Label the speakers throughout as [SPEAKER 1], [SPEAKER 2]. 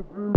[SPEAKER 1] was mm-hmm.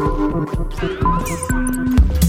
[SPEAKER 1] Thank you.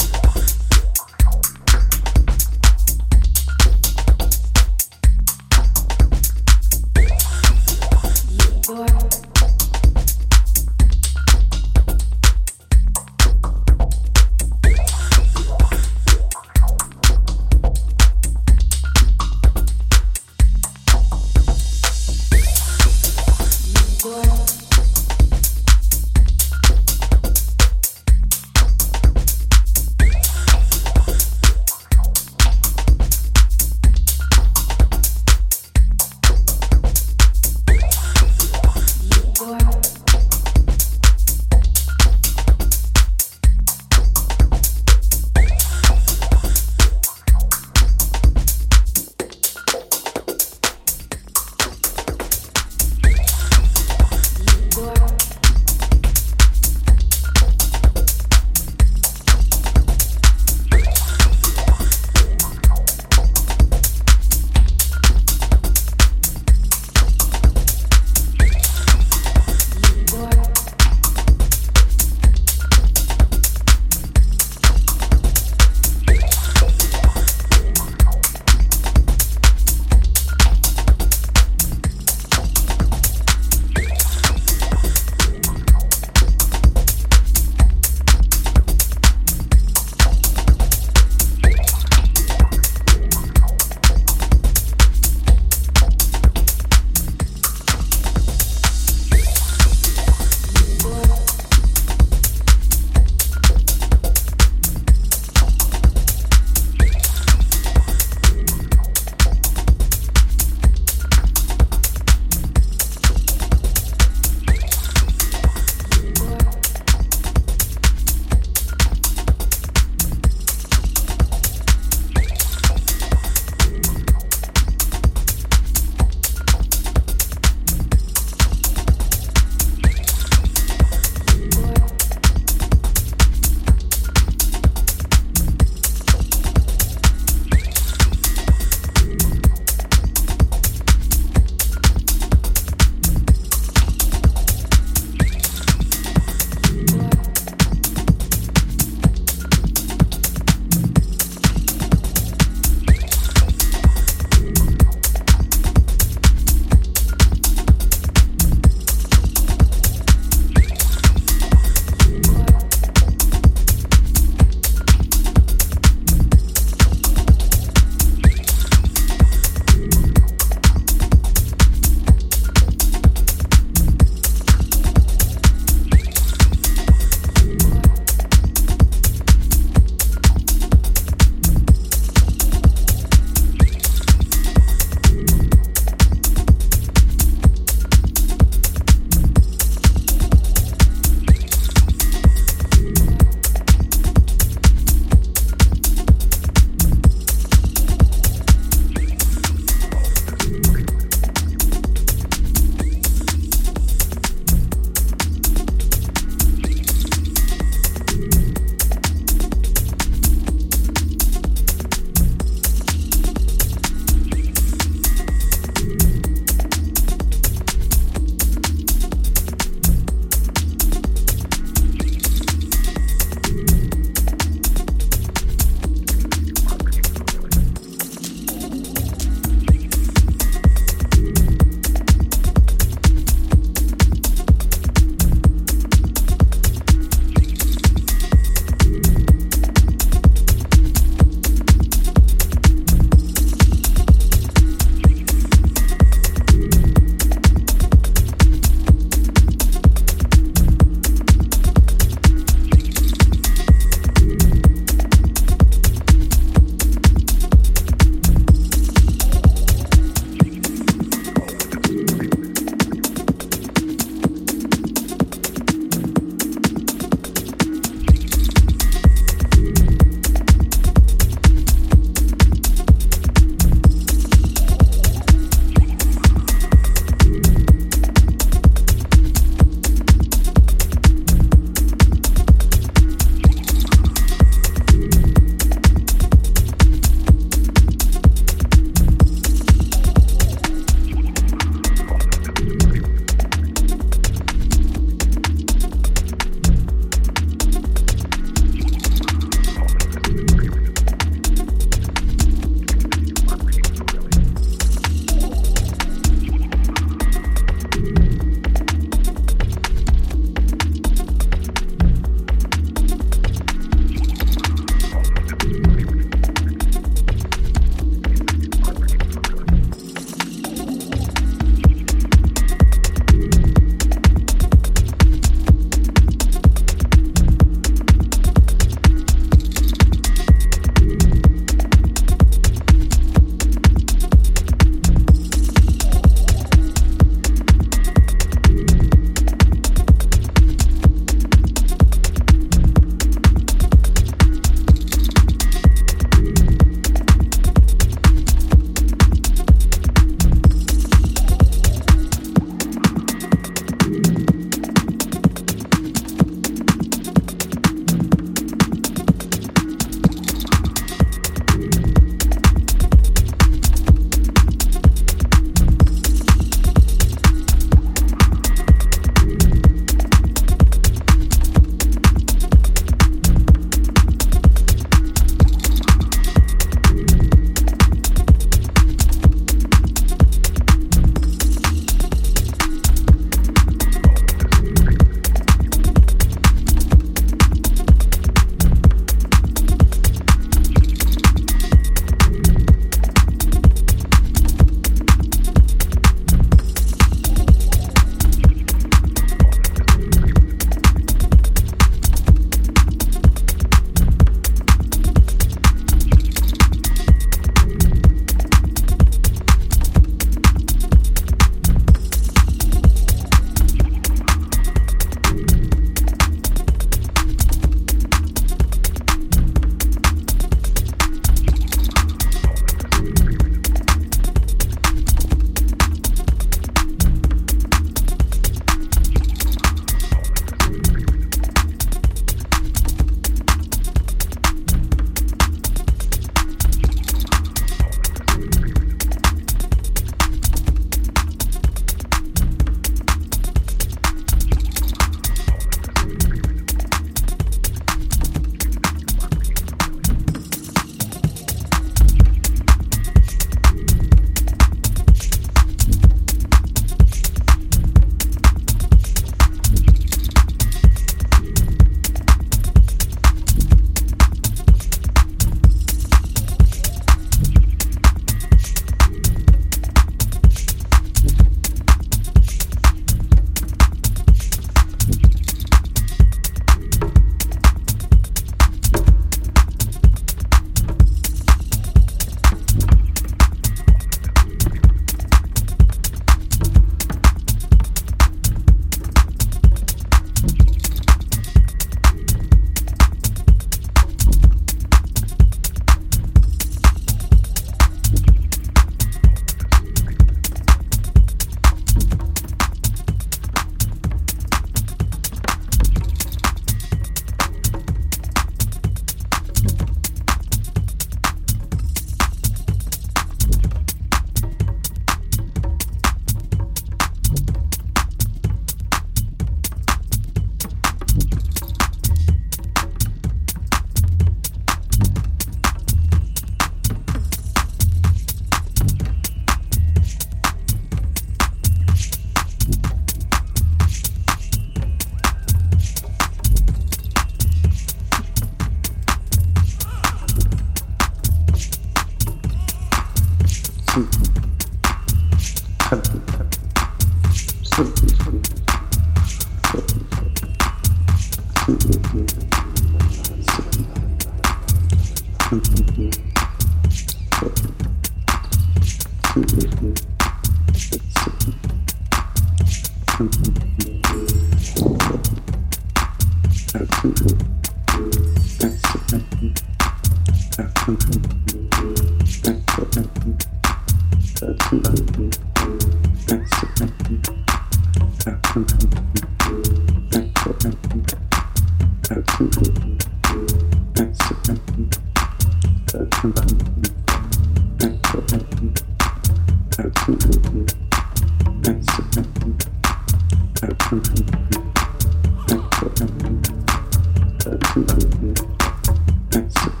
[SPEAKER 2] Thank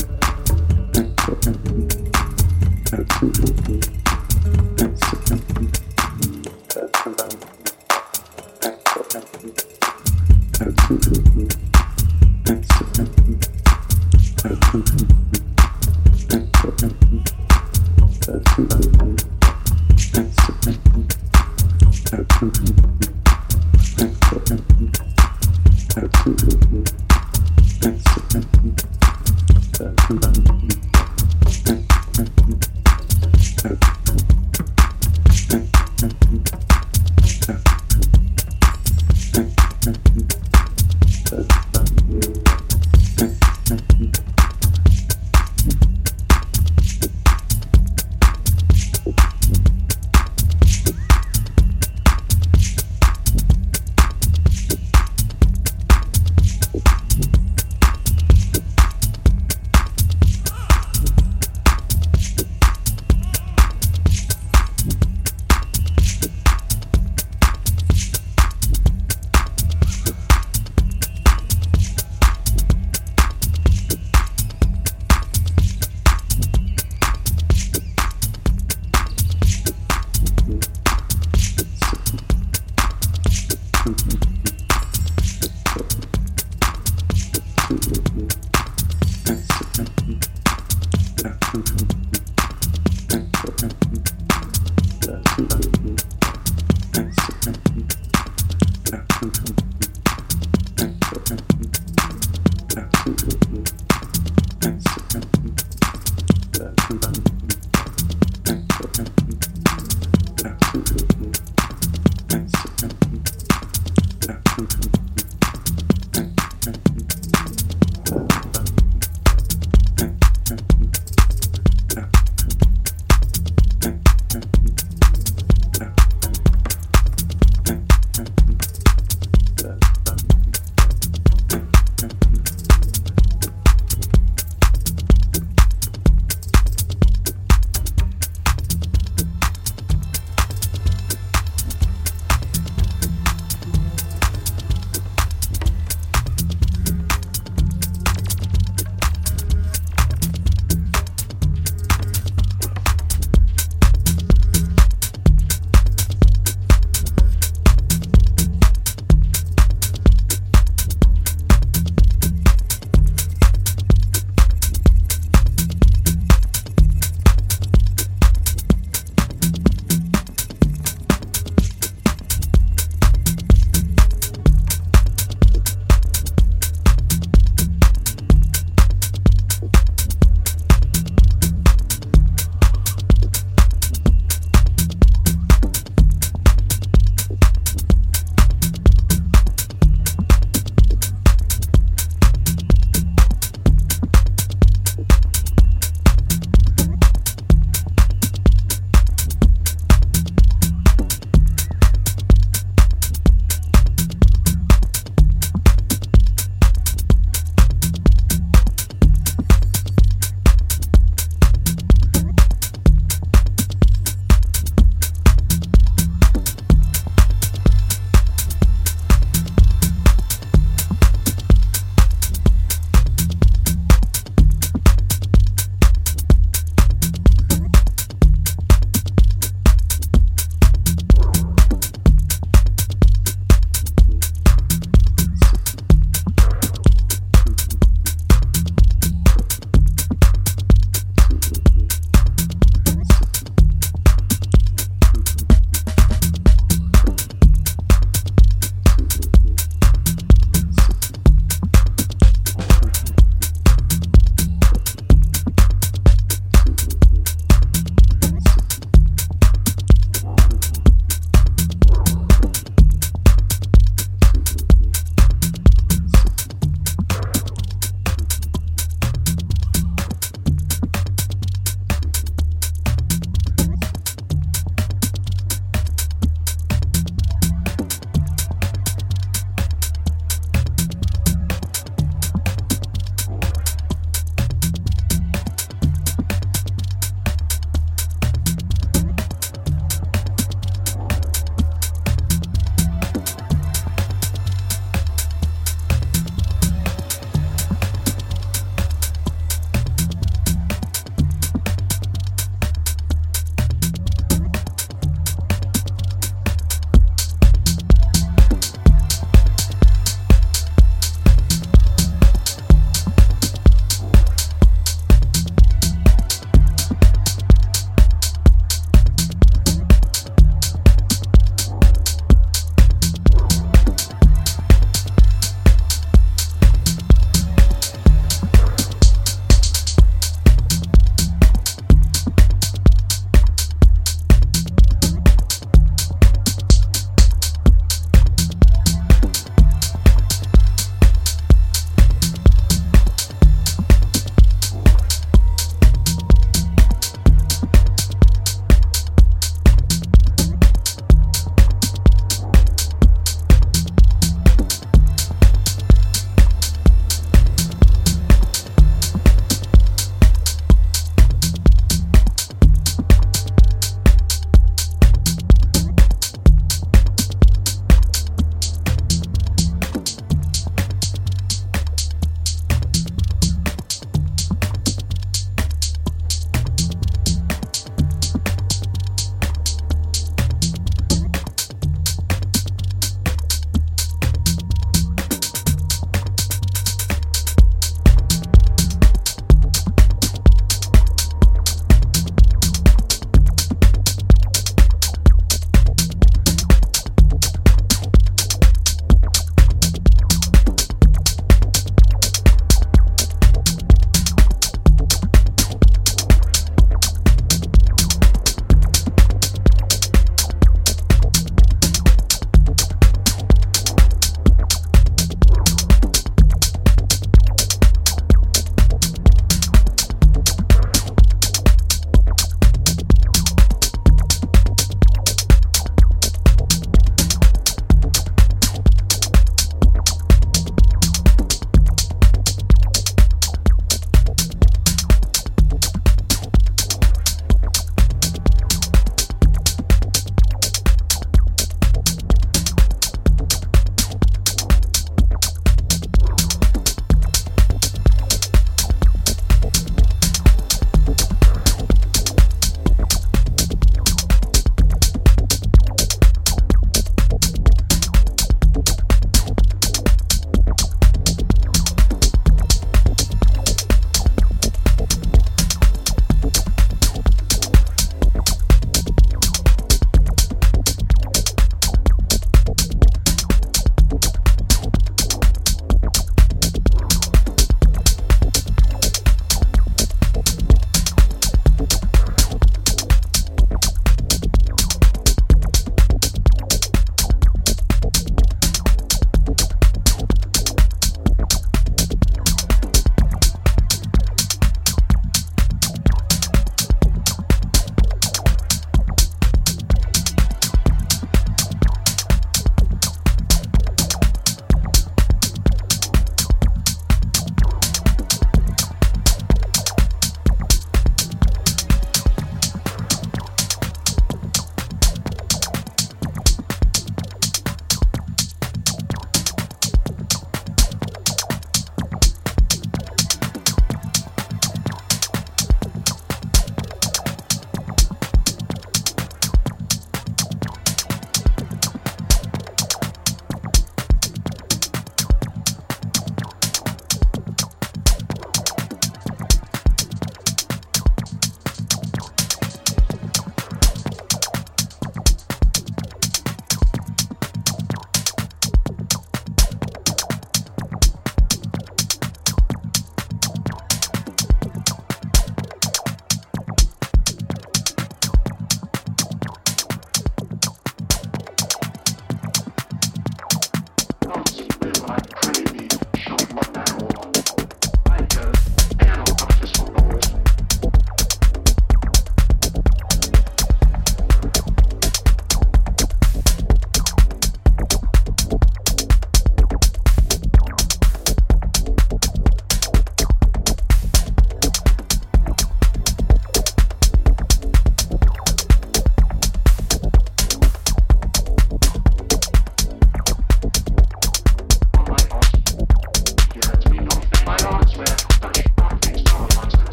[SPEAKER 2] you.